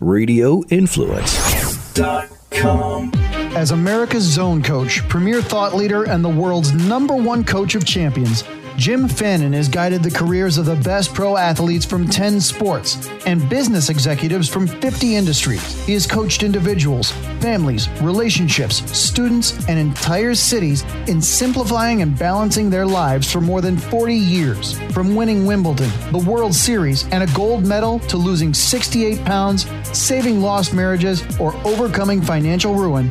radioinfluence.com. As America's zone coach, premier thought leader, and the world's number one coach of champions, Jim Fannin has guided the careers of the best pro athletes from 10 sports and business executives from 50 industries. He has coached individuals, families, relationships, students, and entire cities in simplifying and balancing their lives for more than 40 years. From winning Wimbledon, the World Series, and a gold medal to losing 68 pounds, saving lost marriages, or overcoming financial ruin,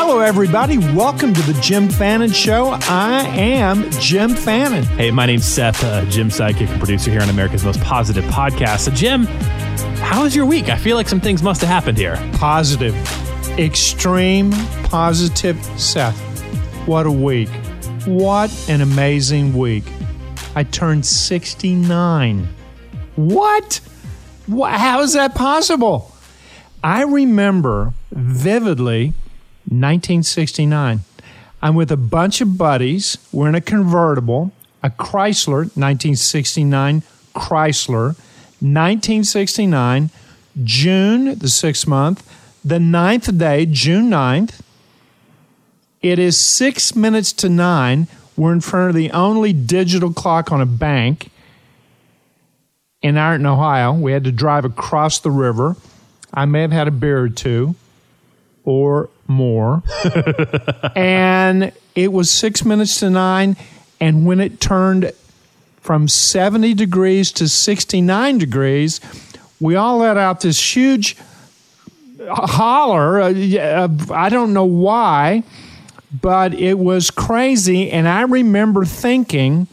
Hello, everybody. Welcome to the Jim Fannin Show. I am Jim Fannin. Hey, my name's Seth, uh, Jim Sidekick and producer here on America's Most Positive Podcast. So, Jim, how was your week? I feel like some things must have happened here. Positive, extreme positive Seth. What a week. What an amazing week. I turned 69. What? what? How is that possible? I remember vividly 1969. I'm with a bunch of buddies. We're in a convertible, a Chrysler, 1969 Chrysler, 1969, June, the sixth month, the ninth day, June 9th. It is six minutes to nine. We're in front of the only digital clock on a bank in Ironton, Ohio. We had to drive across the river. I may have had a beer or two or more. and it was six minutes to nine. And when it turned from 70 degrees to 69 degrees, we all let out this huge holler. Uh, I don't know why, but it was crazy. And I remember thinking,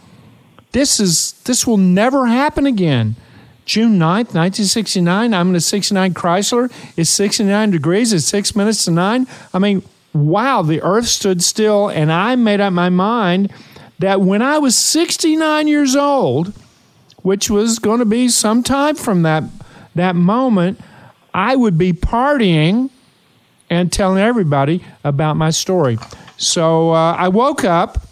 this is this will never happen again. June 9th, 1969. I'm in a 69 Chrysler. It's 69 degrees. It's six minutes to nine. I mean, wow, the earth stood still. And I made up my mind that when I was 69 years old, which was going to be some time from that, that moment, I would be partying and telling everybody about my story. So uh, I woke up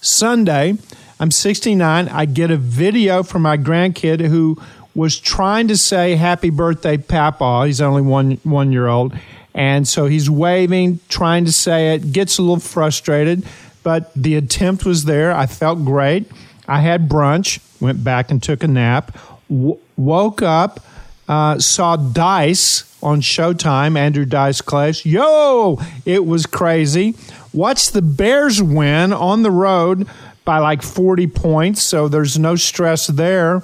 Sunday. I'm 69. I get a video from my grandkid who was trying to say happy birthday, Papa. He's only one one year old. And so he's waving, trying to say it, gets a little frustrated, but the attempt was there. I felt great. I had brunch, went back and took a nap, w- woke up, uh, saw Dice on Showtime, Andrew Dice Clay. Yo, it was crazy. Watched the Bears win on the road by like 40 points, so there's no stress there.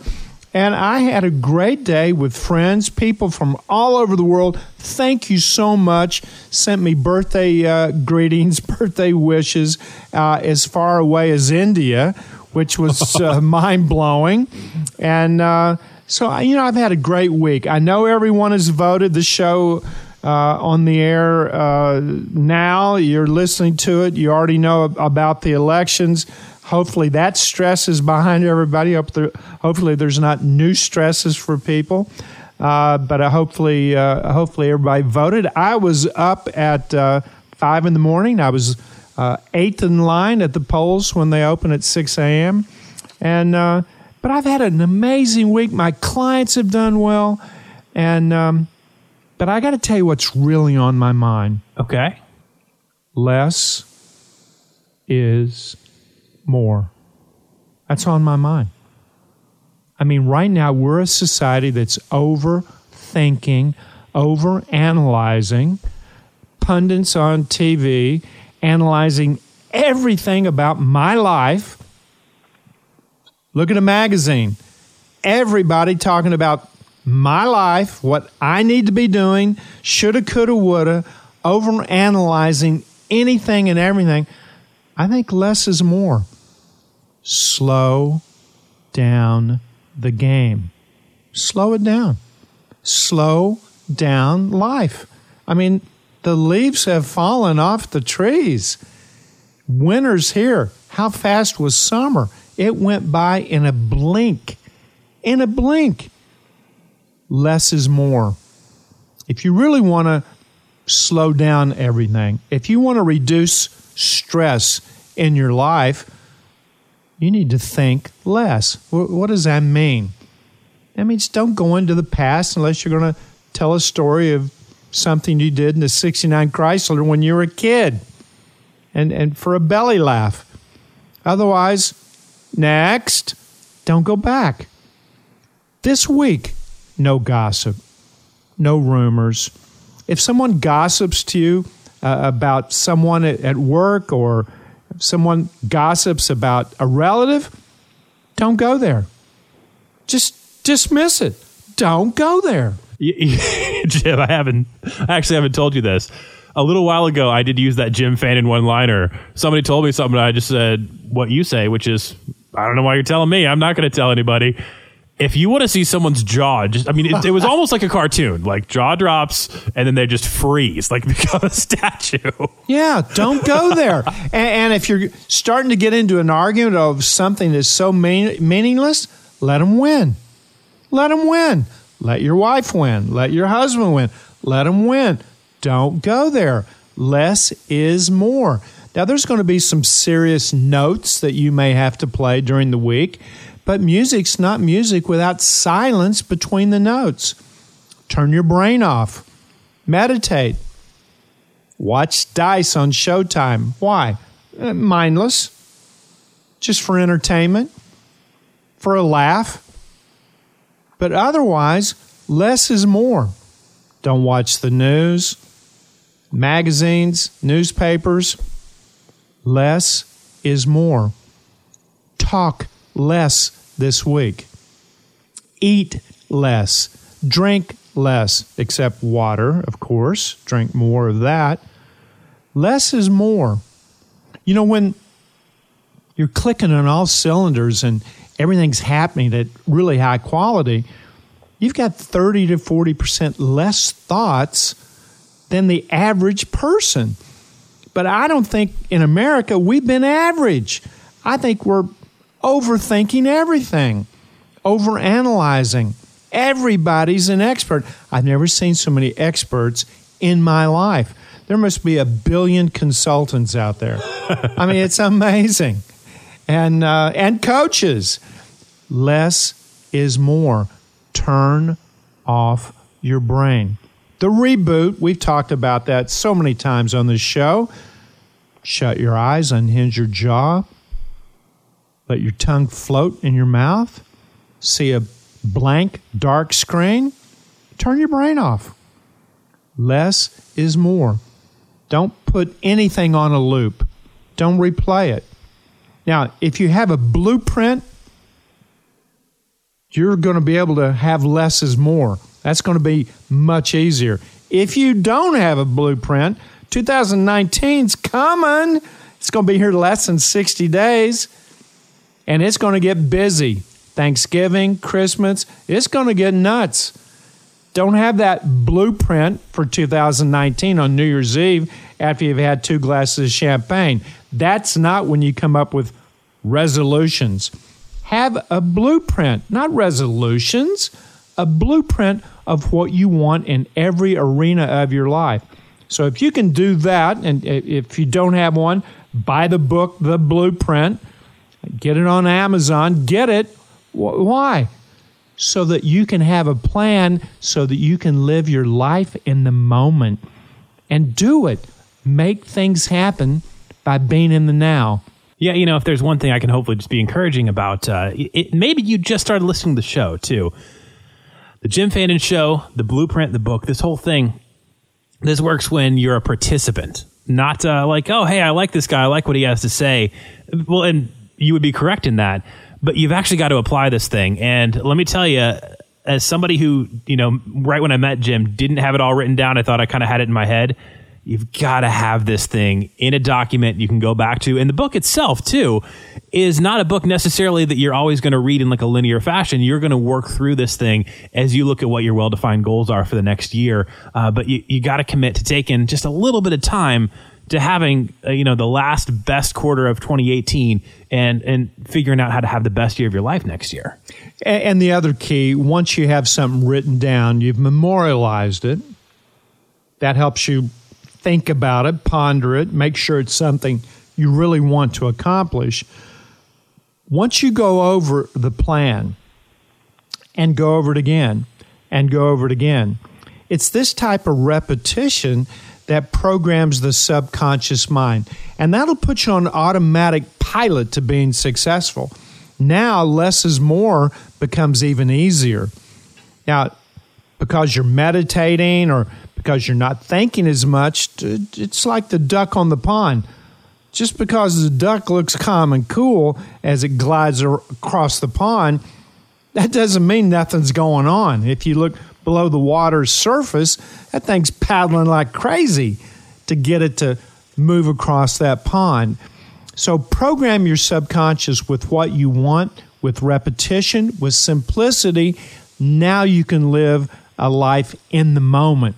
And I had a great day with friends, people from all over the world. Thank you so much. Sent me birthday uh, greetings, birthday wishes uh, as far away as India, which was uh, mind blowing. And uh, so, you know, I've had a great week. I know everyone has voted the show. Uh, on the air uh, now. You're listening to it. You already know about the elections hopefully that stress is behind everybody. Hopefully, there's not new stresses for people. Uh, but uh, hopefully, uh, hopefully everybody voted. I was up at uh, five in the morning. I was uh, eighth in line at the polls when they open at six a.m. And uh, but I've had an amazing week. My clients have done well, and um, but I got to tell you what's really on my mind. Okay, less is more. That's on my mind. I mean, right now, we're a society that's overthinking, over analyzing, pundits on TV analyzing everything about my life. Look at a magazine. Everybody talking about my life, what I need to be doing, shoulda, coulda, woulda, over analyzing anything and everything. I think less is more slow down the game. Slow it down. Slow down life. I mean, the leaves have fallen off the trees. Winter's here. how fast was summer? It went by in a blink. In a blink. Less is more. If you really want to slow down everything, if you want to reduce stress in your life, you need to think less. What does that mean? That means don't go into the past unless you're going to tell a story of something you did in the 69 Chrysler when you were a kid and, and for a belly laugh. Otherwise, next, don't go back. This week, no gossip, no rumors. If someone gossips to you uh, about someone at, at work or someone gossips about a relative, don't go there. Just dismiss it. Don't go there. Jim, I haven't I actually haven't told you this. A little while ago, I did use that Jim Fannin one liner. Somebody told me something, I just said what you say, which is, I don't know why you're telling me. I'm not going to tell anybody if you want to see someone's jaw, just I mean, it, it, was almost like a cartoon, like jaw drops and then they just freeze, like become a statue. Yeah, don't go there. and, and, if you're starting to get into an argument of something that's so mean, meaningless, let them win. Let them win. Let your wife win. Let your husband win. Let them win. Don't go there. Less is more. Now, there's going to be some serious notes that you may have to play during the week but music's not music without silence between the notes. Turn your brain off. Meditate. Watch dice on Showtime. Why? Uh, mindless. Just for entertainment, for a laugh. But otherwise, less is more. Don't watch the news, magazines, newspapers. Less is more. Talk less this week. Eat less. Drink less, except water, of course. Drink more of that. Less is more. You know, when you're clicking on all cylinders and everything's happening at really high quality, you've got 30 to 40% less thoughts than the average person. But I don't think in America we've been average. I think we're overthinking everything, overanalyzing. Everybody's an expert. I've never seen so many experts in my life. There must be a billion consultants out there. I mean, it's amazing. And, uh, and coaches. Less is more. Turn off your brain. The reboot, we've talked about that so many times on this show. Shut your eyes, unhinge your jaw, let your tongue float in your mouth, see a blank, dark screen, turn your brain off. Less is more. Don't put anything on a loop. Don't replay it. Now, if you have a blueprint, you're going to be able to have less is more. That's going to be much easier. If you don't have a blueprint, 2019's coming. It's going to be here less than 60 days and it's going to get busy. Thanksgiving, Christmas, it's going to get nuts. Don't have that blueprint for 2019 on New Year's Eve after you've had two glasses of champagne. That's not when you come up with resolutions. Have a blueprint, not resolutions, a blueprint of what you want in every arena of your life. So if you can do that, and if you don't have one, buy the book, The Blueprint. Get it on Amazon. Get it. Why? So that you can have a plan, so that you can live your life in the moment and do it. Make things happen by being in the now. Yeah, you know, if there's one thing I can hopefully just be encouraging about, uh, it, maybe you just started listening to the show too. The Jim Fannin Show, the blueprint, the book, this whole thing. This works when you're a participant, not uh, like, oh, hey, I like this guy, I like what he has to say. Well, and you would be correct in that. But you've actually got to apply this thing. And let me tell you, as somebody who, you know, right when I met Jim, didn't have it all written down, I thought I kind of had it in my head. You've got to have this thing in a document you can go back to. And the book itself, too, is not a book necessarily that you're always going to read in like a linear fashion. You're going to work through this thing as you look at what your well defined goals are for the next year. Uh, but you, you got to commit to taking just a little bit of time to having uh, you know the last best quarter of 2018 and and figuring out how to have the best year of your life next year. And, and the other key, once you have something written down, you've memorialized it. That helps you think about it, ponder it, make sure it's something you really want to accomplish. Once you go over the plan and go over it again and go over it again, it's this type of repetition that programs the subconscious mind. And that'll put you on automatic pilot to being successful. Now, less is more becomes even easier. Now, because you're meditating or because you're not thinking as much, it's like the duck on the pond. Just because the duck looks calm and cool as it glides across the pond, that doesn't mean nothing's going on. If you look below the water's surface, that thing's paddling like crazy to get it to move across that pond. So program your subconscious with what you want, with repetition, with simplicity. Now you can live a life in the moment.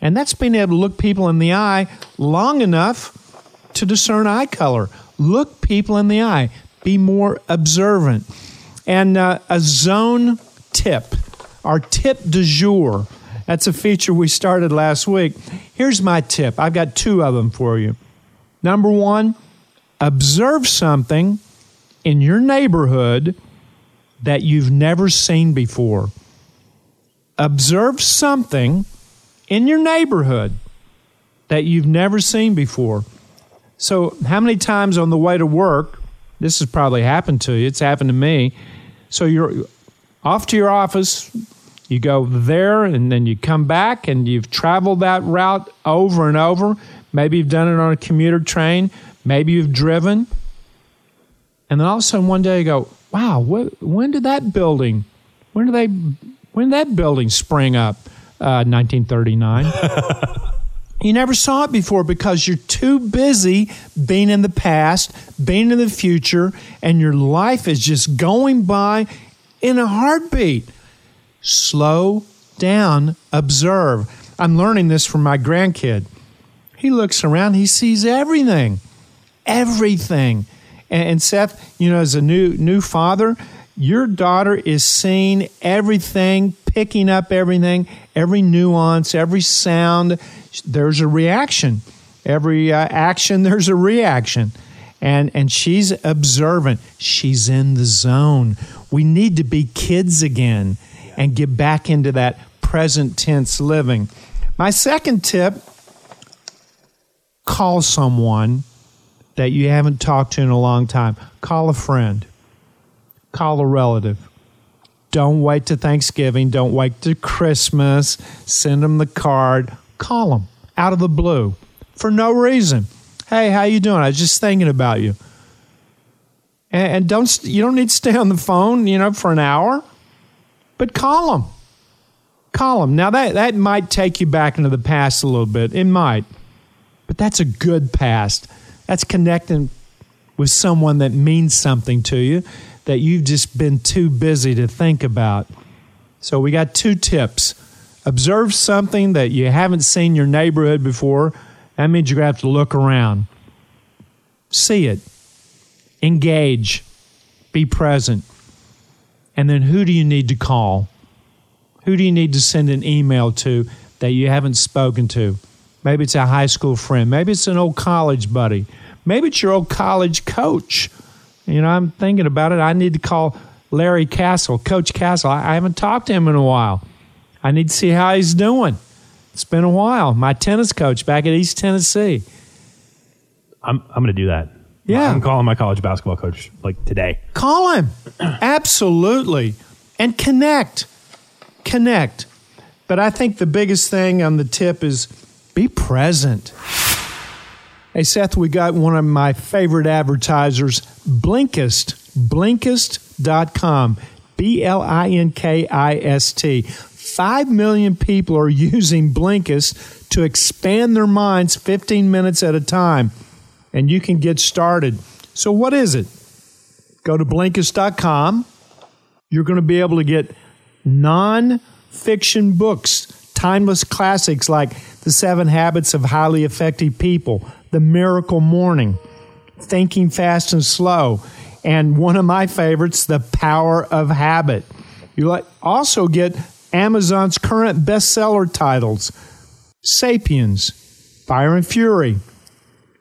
And that's being able to look people in the eye long enough to discern eye color. Look people in the eye. Be more observant. And uh, a zone tip our tip du jour. That's a feature we started last week. Here's my tip I've got two of them for you. Number one, observe something in your neighborhood that you've never seen before. Observe something in your neighborhood that you've never seen before. So, how many times on the way to work, this has probably happened to you, it's happened to me. So, you're off to your office, you go there and then you come back and you've traveled that route over and over. Maybe you've done it on a commuter train. Maybe you've driven. And then all of a sudden one day you go, wow, when did that building, when did they, when did that building spring up? Uh, 1939. you never saw it before because you're too busy being in the past, being in the future, and your life is just going by in a heartbeat. Slow down, observe. I'm learning this from my grandkid. He looks around, he sees everything. Everything. And, Seth, you know, as a new new father, your daughter is seeing everything, picking up everything, every nuance, every sound. There's a reaction. Every uh, action, there's a reaction. And, and she's observant. She's in the zone. We need to be kids again and get back into that present tense living. My second tip call someone that you haven't talked to in a long time. Call a friend, call a relative. Don't wait to Thanksgiving. Don't wait to Christmas. Send them the card. Call them out of the blue for no reason. Hey, how you doing? I was just thinking about you. And, don't you don't need to stay on the phone, you know, for an hour. But call them. Call them. Now, that, that might take you back into the past a little bit. It might. But that's a good past. That's connecting with someone that means something to you that you've just been too busy to think about. So, we got two tips. Observe something that you haven't seen your neighborhood before. That means you're going to have to look around. See it. Engage. Be present. And then who do you need to call? Who do you need to send an email to that you haven't spoken to? Maybe it's a high school friend. Maybe it's an old college buddy. Maybe it's your old college coach. You know, I'm thinking about it. I need to call Larry Castle, Coach Castle. I, haven't talked to him in a while. I need to see how he's doing. It's been a while. My tennis coach back at East Tennessee. I'm, I'm going to do that. Yeah. I'm calling my college basketball coach like today. Call him. Absolutely. And connect. Connect. But I think the biggest thing on the tip is be present. Hey, Seth, we got one of my favorite advertisers, Blinkist. Blinkist.com. B L I N K I S T. Five million people are using Blinkist to expand their minds 15 minutes at a time and you can get started. So, what is it? Go to Blinkist.com. You're going to be able to get non fiction books, timeless classics like The Seven Habits of Highly Effective People, The Miracle Morning, Thinking Fast and Slow, and one of my favorites, The Power of Habit. You also get Amazon's current bestseller titles Sapiens, Fire and Fury,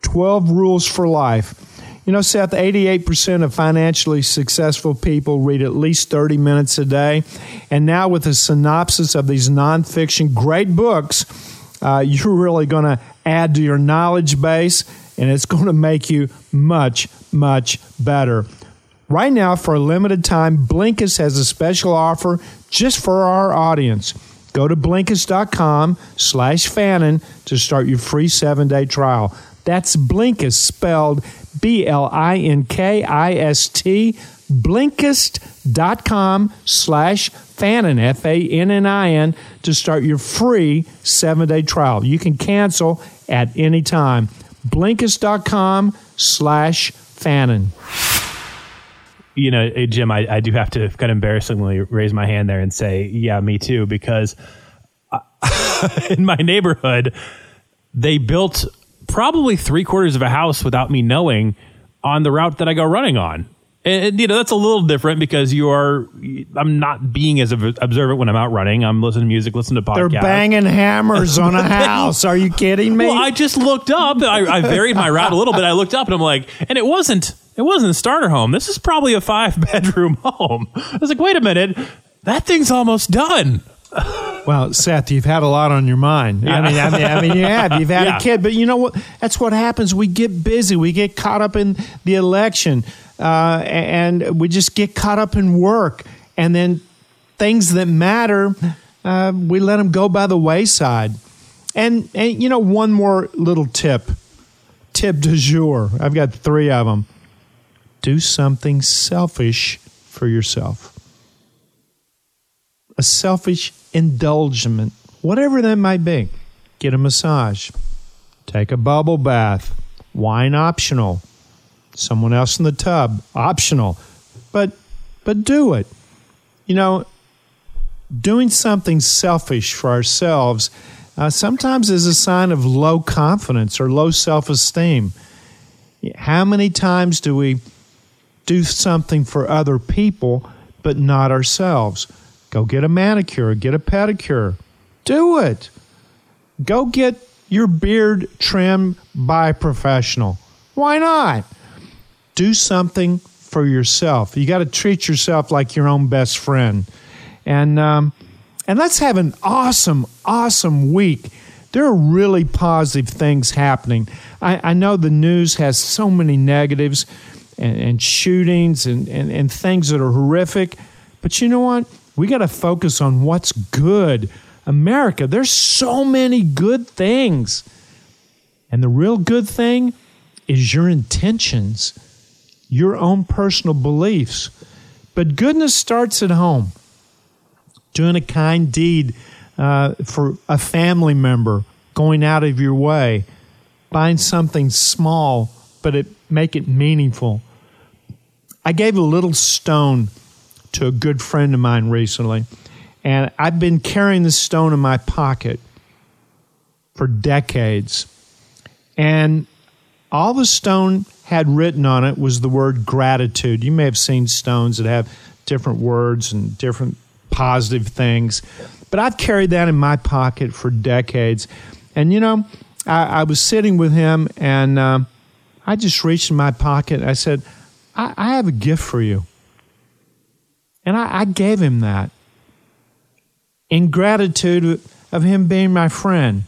12 Rules for Life. You know, Seth, 88% of financially successful people read at least 30 minutes a day. And now, with a synopsis of these nonfiction great books, uh, you're really going to add to your knowledge base and it's going to make you much, much better. Right now, for a limited time, Blinkist has a special offer just for our audience. Go to Blinkist.com slash Fannin to start your free seven-day trial. That's Blinkist, spelled B-L-I-N-K-I-S-T, Blinkist.com slash Fannin, F-A-N-N-I-N, to start your free seven-day trial. You can cancel at any time. Blinkist.com slash Fannin. You know, Jim, I, I do have to kind of embarrassingly raise my hand there and say, yeah, me too, because uh, in my neighborhood, they built probably three quarters of a house without me knowing on the route that I go running on. And, you know that's a little different because you are. I'm not being as observant when I'm out running. I'm listening to music, listening to podcasts. They're banging hammers on a house. Are you kidding me? Well, I just looked up. I, I varied my route a little bit. I looked up and I'm like, and it wasn't. It wasn't a starter home. This is probably a five bedroom home. I was like, wait a minute, that thing's almost done. Well, Seth, you've had a lot on your mind. Yeah. I mean, I mean, I mean, you have. You've had yeah. a kid, but you know what? That's what happens. We get busy. We get caught up in the election, uh, and we just get caught up in work, and then things that matter, uh, we let them go by the wayside. And and you know, one more little tip, tip du jour. I've got three of them. Do something selfish for yourself a selfish indulgence, whatever that might be. Get a massage, take a bubble bath, wine optional, someone else in the tub optional, but but do it. You know, doing something selfish for ourselves uh, sometimes is a sign of low confidence or low self esteem. How many times do we do something for other people but not ourselves? Go get a manicure, get a pedicure. Do it. Go get your beard trimmed by a professional. Why not? Do something for yourself. You got to treat yourself like your own best friend. And um, and let's have an awesome, awesome week. There are really positive things happening. I, I know the news has so many negatives and, and shootings and, and, and things that are horrific. But you know what? We got to focus on what's good. America, there's so many good things. And the real good thing is your intentions, your own personal beliefs. But goodness starts at home. Doing a kind deed uh, for a family member, going out of your way, find something small, but it make it meaningful. I gave a little stone to a good friend of mine recently, and I've been carrying this stone in my pocket for decades. And all the stone had written on it was the word gratitude. You may have seen stones that have different words and different positive things, but I've carried that in my pocket for decades. And you know, I, I was sitting with him, and uh, I just reached in my pocket. I said, I, I have a gift for you. And I, I gave him that in gratitude of him being my friend.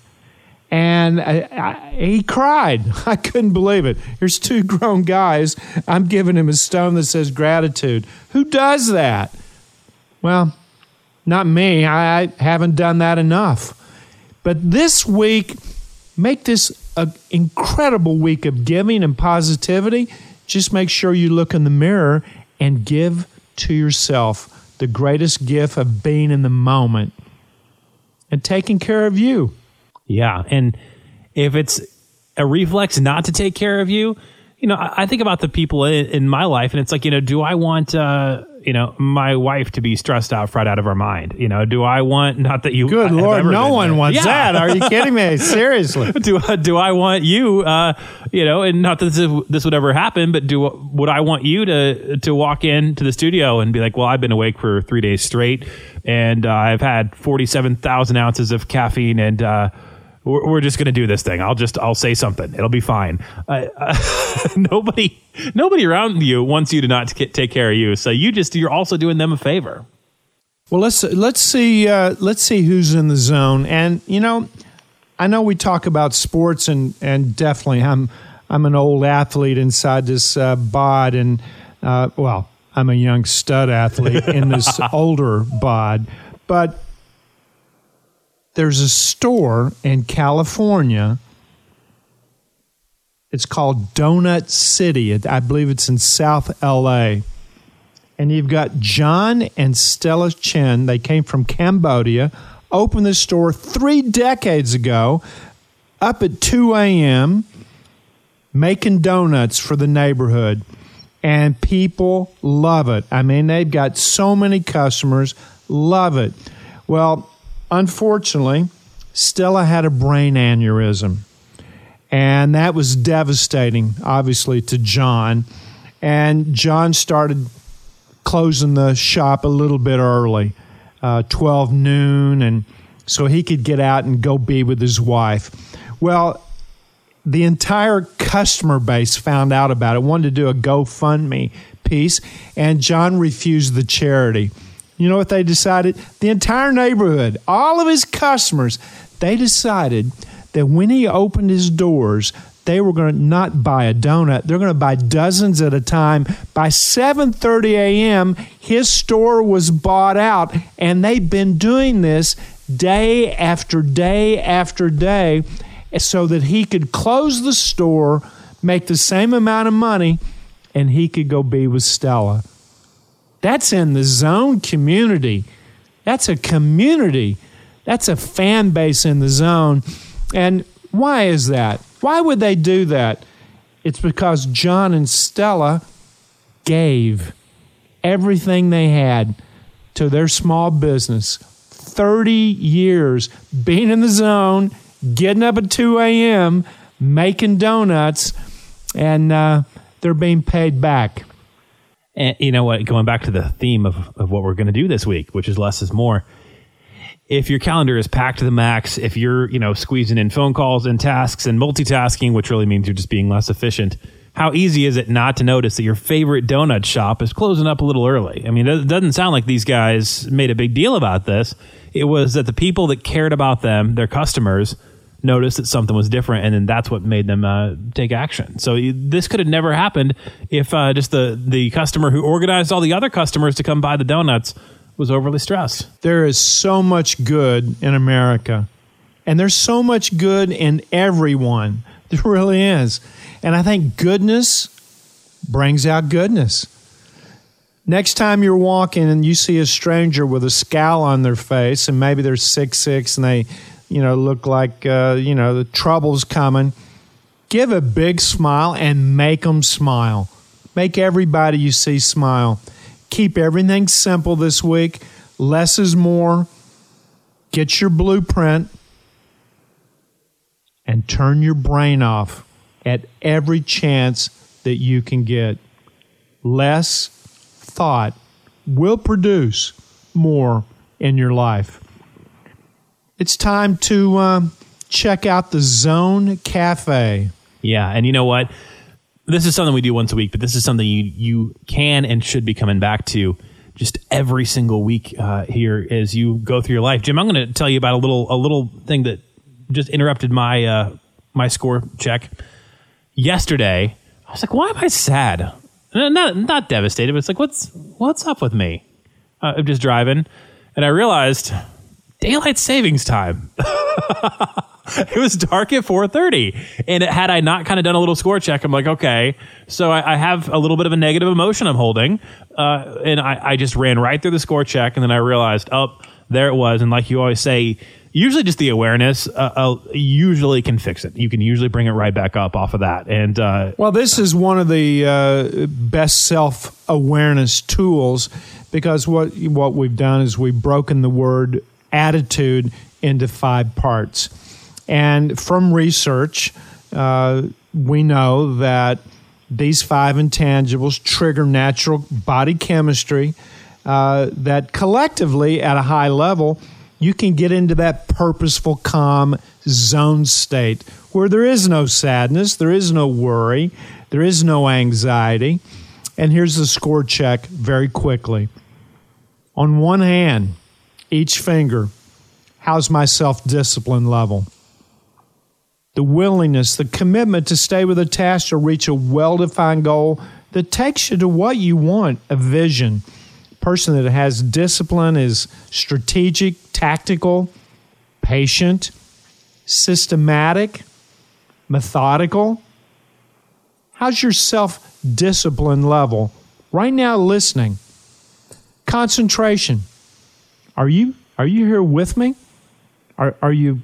And I, I, he cried. I couldn't believe it. Here's two grown guys. I'm giving him a stone that says gratitude. Who does that? Well, not me. I, I haven't done that enough. But this week, make this an incredible week of giving and positivity. Just make sure you look in the mirror and give to yourself the greatest gift of being in the moment and taking care of you. Yeah. And if it's a reflex not to take care of you, you know, I think about the people in, my life and it's like, you know, do I want, uh, you know, my wife to be stressed out, right out of her mind. You know, do I want not that you? Good Lord, no one there. wants Yeah. that. Are you kidding me? Seriously. do do I want you? Uh, you know, and not that this, this would ever happen, but do would I want you to to walk into the studio and be like, "Well, I've been awake for three days straight, and uh, I've had forty seven thousand ounces of caffeine, and uh, we're, we're just going to do this thing. I'll just I'll say something. It'll be fine." Uh, nobody nobody around you wants you to not t- take care of you, so you just you're also doing them a favor. Well, let's let's see uh, let's see who's in the zone. And you know, I know we talk about sports, and and definitely I'm I'm an old athlete inside this uh, bod, and uh, well, I'm a young stud athlete in this older bod, but there's a store in California. It's called Donut City. I believe it's in South LA and you've got John and Stella Chen. They came from Cambodia, opened this store three decades ago, up at 2 a.m., making donuts for the neighborhood. And people love it. I mean, they've got so many customers, love it. Well, unfortunately, Stella had a brain aneurysm. And that was devastating, obviously, to John. And John started closing the shop a little bit early, uh, 12 noon, and so he could get out and go be with his wife. Well, the entire customer base found out about it, wanted to do a GoFundMe piece, and John refused the charity. You know what they decided? The entire neighborhood, all of his customers, they decided that when he opened his doors, they were going to not buy a donut they're going to buy dozens at a time by 7:30 a.m. his store was bought out and they've been doing this day after day after day so that he could close the store make the same amount of money and he could go be with Stella that's in the zone community that's a community that's a fan base in the zone and why is that why would they do that? It's because John and Stella gave everything they had to their small business. 30 years being in the zone, getting up at 2 a.m., making donuts, and uh, they're being paid back. And you know what? Going back to the theme of, of what we're going to do this week, which is less is more. If your calendar is packed to the max, if you're you know squeezing in phone calls and tasks and multitasking, which really means you're just being less efficient, how easy is it not to notice that your favorite donut shop is closing up a little early? I mean, it doesn't sound like these guys made a big deal about this. It was that the people that cared about them, their customers, noticed that something was different, and then that's what made them uh, take action. So this could have never happened if uh, just the the customer who organized all the other customers to come buy the donuts was overly stressed. There is so much good in America, and there's so much good in everyone. There really is. And I think goodness brings out goodness. Next time you're walking and you see a stranger with a scowl on their face, and maybe they're six six and they, you know, look like uh, you know the trouble's coming. Give a big smile and make them smile. Make everybody you see smile. Keep everything simple this week. Less is more. Get your blueprint and turn your brain off at every chance that you can get. Less thought will produce more in your life. It's time to um, check out the Zone Cafe. Yeah, and you know what? This is something we do once a week, but this is something you you can and should be coming back to just every single week uh, here as you go through your life. Jim, I'm going to tell you about a little a little thing that just interrupted my uh, my score check yesterday. I was like, why am I sad? Not not devastated, but it's like, what's what's up with me? Uh, I'm just driving, and I realized daylight savings time. it was dark at 4.30 and it, had i not kind of done a little score check i'm like okay so i, I have a little bit of a negative emotion i'm holding uh, and I, I just ran right through the score check and then i realized oh there it was and like you always say usually just the awareness uh, uh, usually can fix it. You can usually bring it right back up off of that. And uh, Well, this is one of the uh, best self awareness tools because what what we've done is we've broken the word attitude into five parts, and from research, uh, we know that these five intangibles trigger natural body chemistry uh, that collectively, at a high level, you can get into that purposeful, calm zone state where there is no sadness, there is no worry, there is no anxiety. And here's the score check very quickly. On one hand, each finger, how's my self discipline level? The willingness, the commitment to stay with a task or reach a well defined goal that takes you to what you want a vision person that has discipline is strategic, tactical, patient, systematic, methodical. How's your self discipline level right now listening? Concentration. Are you are you here with me? Are are you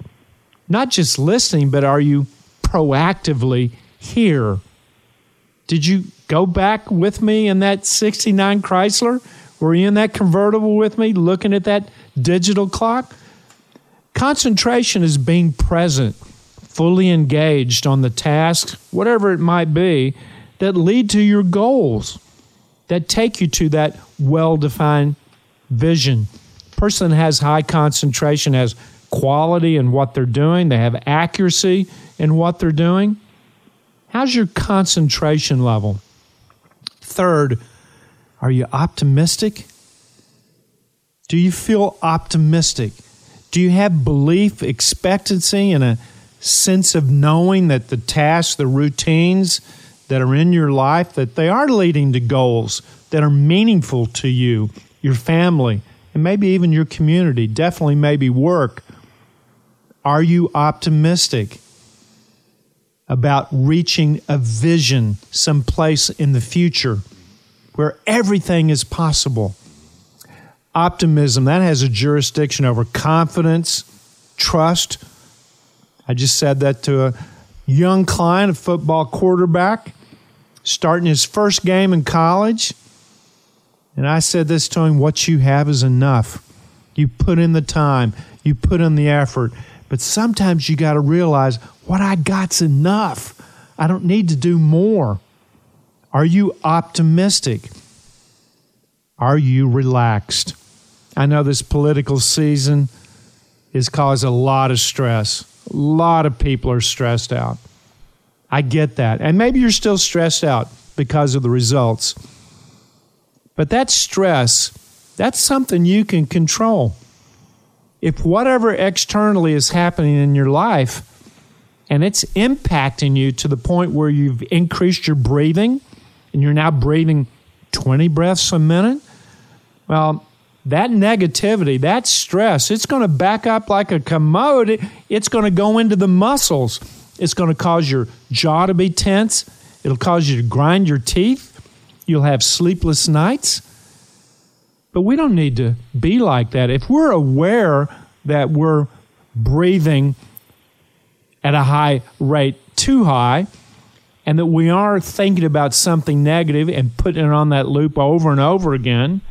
not just listening, but are you proactively here? Did you go back with me in that 69 Chrysler? Were you in that convertible with me looking at that digital clock? Concentration is being present, fully engaged on the task, whatever it might be, that lead to your goals, that take you to that well defined vision. Person has high concentration has quality in what they're doing, they have accuracy in what they're doing. How's your concentration level? Third, are you optimistic? Do you feel optimistic? Do you have belief, expectancy, and a sense of knowing that the tasks, the routines that are in your life, that they are leading to goals that are meaningful to you, your family, and maybe even your community, definitely maybe work? Are you optimistic about reaching a vision someplace in the future? where everything is possible. Optimism, that has a jurisdiction over confidence, trust. I just said that to a young client, a football quarterback, starting his first game in college. And I said this to him what you have is enough. You put in the time, you put in the effort. But sometimes you got to realize what I got's enough. I don't need to do more. Are you optimistic? Are you relaxed? I know this political season has caused a lot of stress. A lot of people are stressed out. I get that. And maybe you're still stressed out because of the results. But that stress, that's something you can control. If whatever externally is happening in your life and it's impacting you to the point where you've increased your breathing, and you're now breathing 20 breaths a minute, well, that negativity, that stress, it's going to back up like a commode. It's going to go into the muscles. It's going to cause your jaw to be tense. It'll cause you to grind your teeth. You'll have sleepless nights. But we don't need to be like that. If we're aware that we're breathing at a high rate, too high, and that we are thinking about something negative and putting it on that loop over and over again,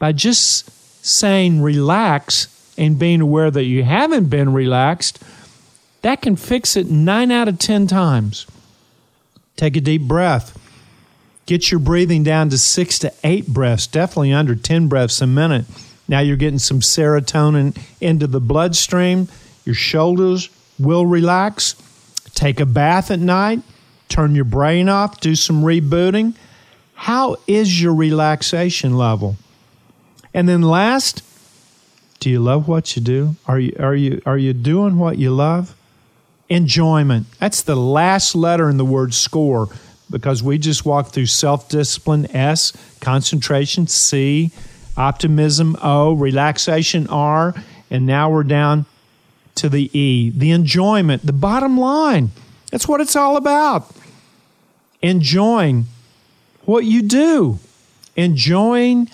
by just saying relax and being aware that you haven't been relaxed, that can fix it nine out of 10 times. Take a deep breath. Get your breathing down to six to eight breaths, definitely under 10 breaths a minute. Now you're getting some serotonin into the bloodstream. Your shoulders will relax take a bath at night, turn your brain off, do some rebooting. How is your relaxation level? And then last, do you love what you do? Are you are you are you doing what you love? Enjoyment. That's the last letter in the word score because we just walked through self-discipline S, concentration C, optimism O, relaxation R, and now we're down to the E, the enjoyment, the bottom line. That's what it's all about. Enjoying what you do, enjoying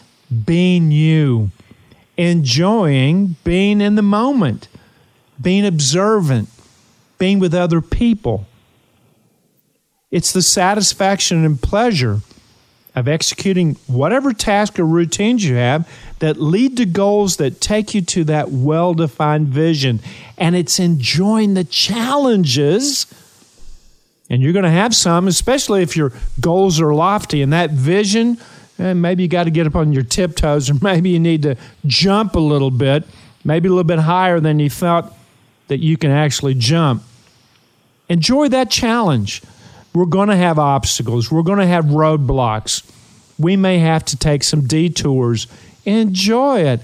being you, enjoying being in the moment, being observant, being with other people. It's the satisfaction and pleasure of executing whatever task or routines you have that lead to goals that take you to that well defined vision. And it's enjoying the challenges. And you're going to have some, especially if your goals are lofty and that vision. And eh, maybe you got to get up on your tiptoes, or maybe you need to jump a little bit, maybe a little bit higher than you thought that you can actually jump. Enjoy that challenge. We're going to have obstacles. We're going to have roadblocks. We may have to take some detours. Enjoy it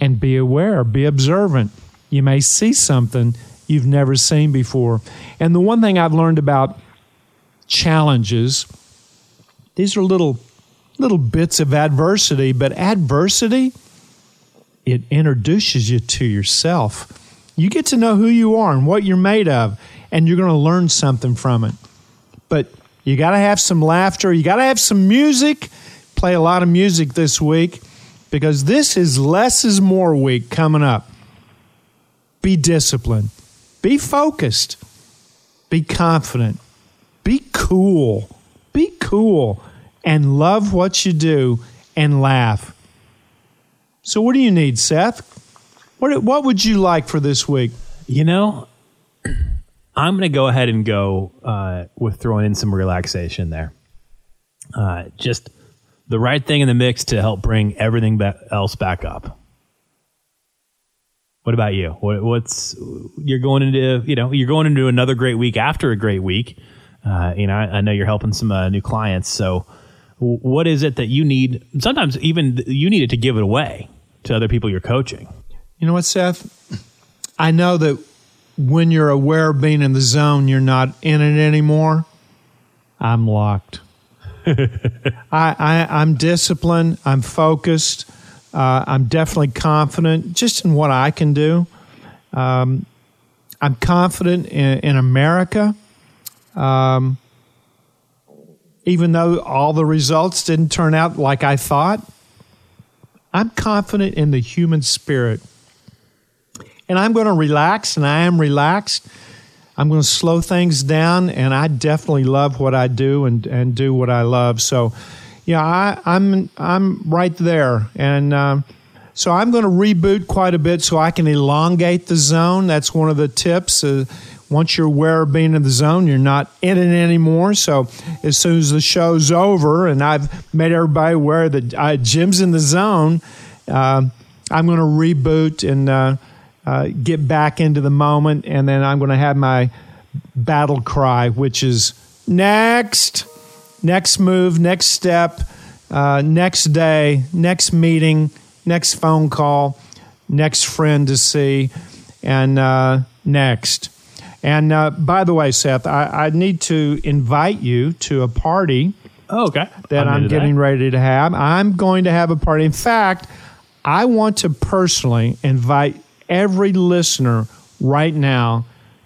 and be aware, be observant. You may see something you've never seen before. And the one thing I've learned about challenges, these are little little bits of adversity, but adversity it introduces you to yourself. You get to know who you are and what you're made of, and you're going to learn something from it but you got to have some laughter. You got to have some music. Play a lot of music this week because this is less is more week coming up. Be disciplined, be focused, be confident, be cool, be cool, and love what you do and laugh. So, what do you need, Seth? What, what would you like for this week? You know, I'm going to go ahead and go uh, with throwing in some relaxation there. Uh, just the right thing in the mix to help bring everything else back up. What about you? What, what's you're going into? You know, you're going into another great week after a great week. Uh, you know, I, I, know you're helping some uh, new clients. So, what is it that you need? Sometimes even you need it to give it away to other people you're coaching. You know what, Seth? I know that when you're aware of being in the zone, you're not in it anymore. I'm locked. I, I, am disciplined. I'm focused. Uh, I'm definitely confident just in what I can do. Um, I'm confident in, in America. Um, even though all the results didn't turn out like I thought, I'm confident in the human spirit and I'm going to relax, and I am relaxed. I'm going to slow things down, and I definitely love what I do and, and do what I love. So, yeah, I, am I'm, I'm right there, and um, so I'm going to reboot quite a bit so I can elongate the zone. That's one of the tips. Uh, once you're aware of being in the zone, you're not in it anymore. So as soon as the show's over, and I've made everybody aware that uh, Jim's in the zone, uh, I'm going to reboot and uh, uh, get back into the moment, and then I'm going to have my battle cry, which is next, next move, next step, uh, next day, next meeting, next phone call, next friend to see, and uh, next. And uh, by the way, Seth, I, I, need to invite you to a party. Oh, okay. That I'm, I'm getting that. ready to have. I'm going to have a party. In fact, I want to personally invite every listener right now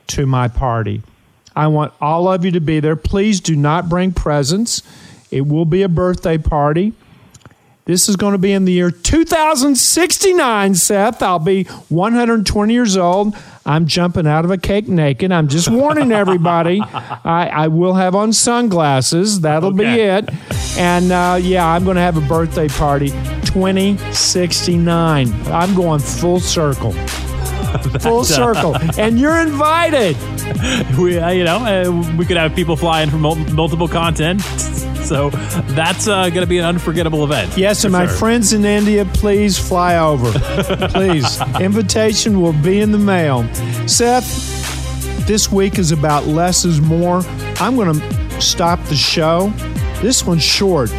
to my party. I want all of you to be there. Please do not bring presents. It will be a birthday party. This is going to be in the year 2069, Seth. I'll be 120 years old. I'm jumping out of a cake naked. I'm just warning everybody. I, I, will have on sunglasses. That'll okay. be it. And uh, yeah, I'm going to have a birthday party 2069. I'm going full circle. full circle. and you're invited. We, uh, you know, uh, we could have people flying from multiple continents. So that's uh, going to be an unforgettable event. Yes, and my sure. friends in India, please fly over. please. Invitation will be in the mail. Seth, this week is about less is more. I'm going to stop the show. This one's short.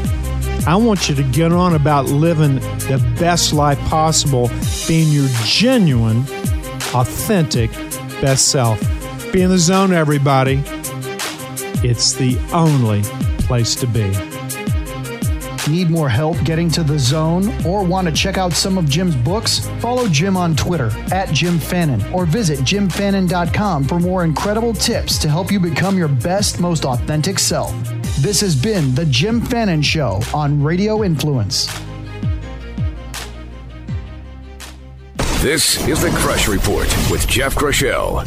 I want you to get on about living the best life possible, being your genuine, authentic best self. Be in the zone, everybody. It's the only place to be. Need more help getting to the zone or want to check out some of Jim's books? Follow Jim on Twitter at Jim Fannin or visit jimfannin.com for more incredible tips to help you become your best, most authentic self. This has been The Jim Fannin Show on Radio Influence. This is the Crush Report with Jeff Groeschel.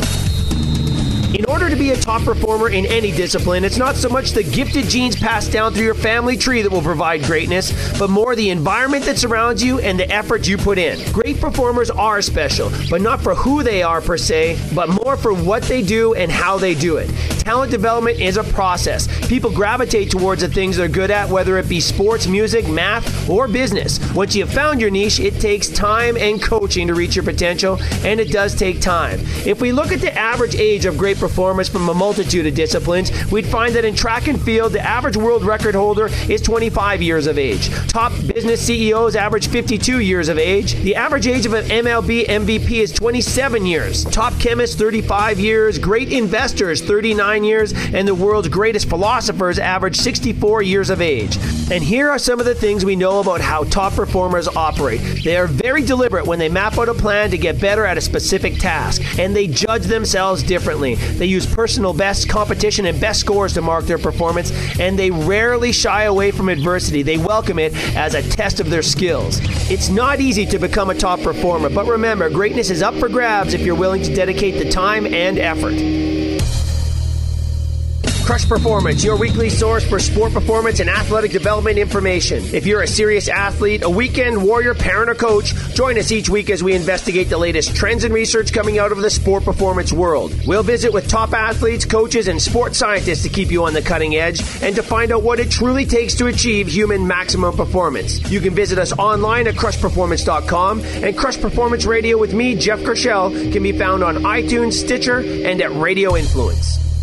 In order to be a top performer in any discipline, it's not so much the gifted genes passed down through your family tree that will provide greatness, but more the environment that surrounds you and the effort you put in. Great performers are special, but not for who they are per se, but more for what they do and how they do it. Talent development is a process. People gravitate towards the things they're good at, whether it be sports, music, math, or business. Once you have found your niche, it takes time and coaching to reach your potential, and it does take time. If we look at the average age of great performers from a multitude of disciplines, we'd find that in track and field, the average world record holder is 25 years of age. Top business CEOs average 52 years of age. The average age of an MLB MVP is 27 years. Top chemists, 35 years. Great investors, 39 years. And the world's greatest philosophers average 64 years of age. And here are some of the things we know about how top performers operate. They are very deliberate when they map out a plan to get better at a specific task, and they judge themselves differently. They use personal best, competition, and best scores to mark their performance, and they rarely shy away from adversity. They welcome it as a test of their skills. It's not easy to become a top performer, but remember, greatness is up for grabs if you're willing to dedicate the time and effort. Crush Performance, your weekly source for sport performance and athletic development information. If you're a serious athlete, a weekend warrior, parent, or coach, join us each week as we investigate the latest trends and research coming out of the sport performance world. We'll visit with top athletes, coaches, and sports scientists to keep you on the cutting edge and to find out what it truly takes to achieve human maximum performance. You can visit us online at crushperformance.com, and Crush Performance Radio with me, Jeff Groeschel, can be found on iTunes, Stitcher, and at Radio Influence.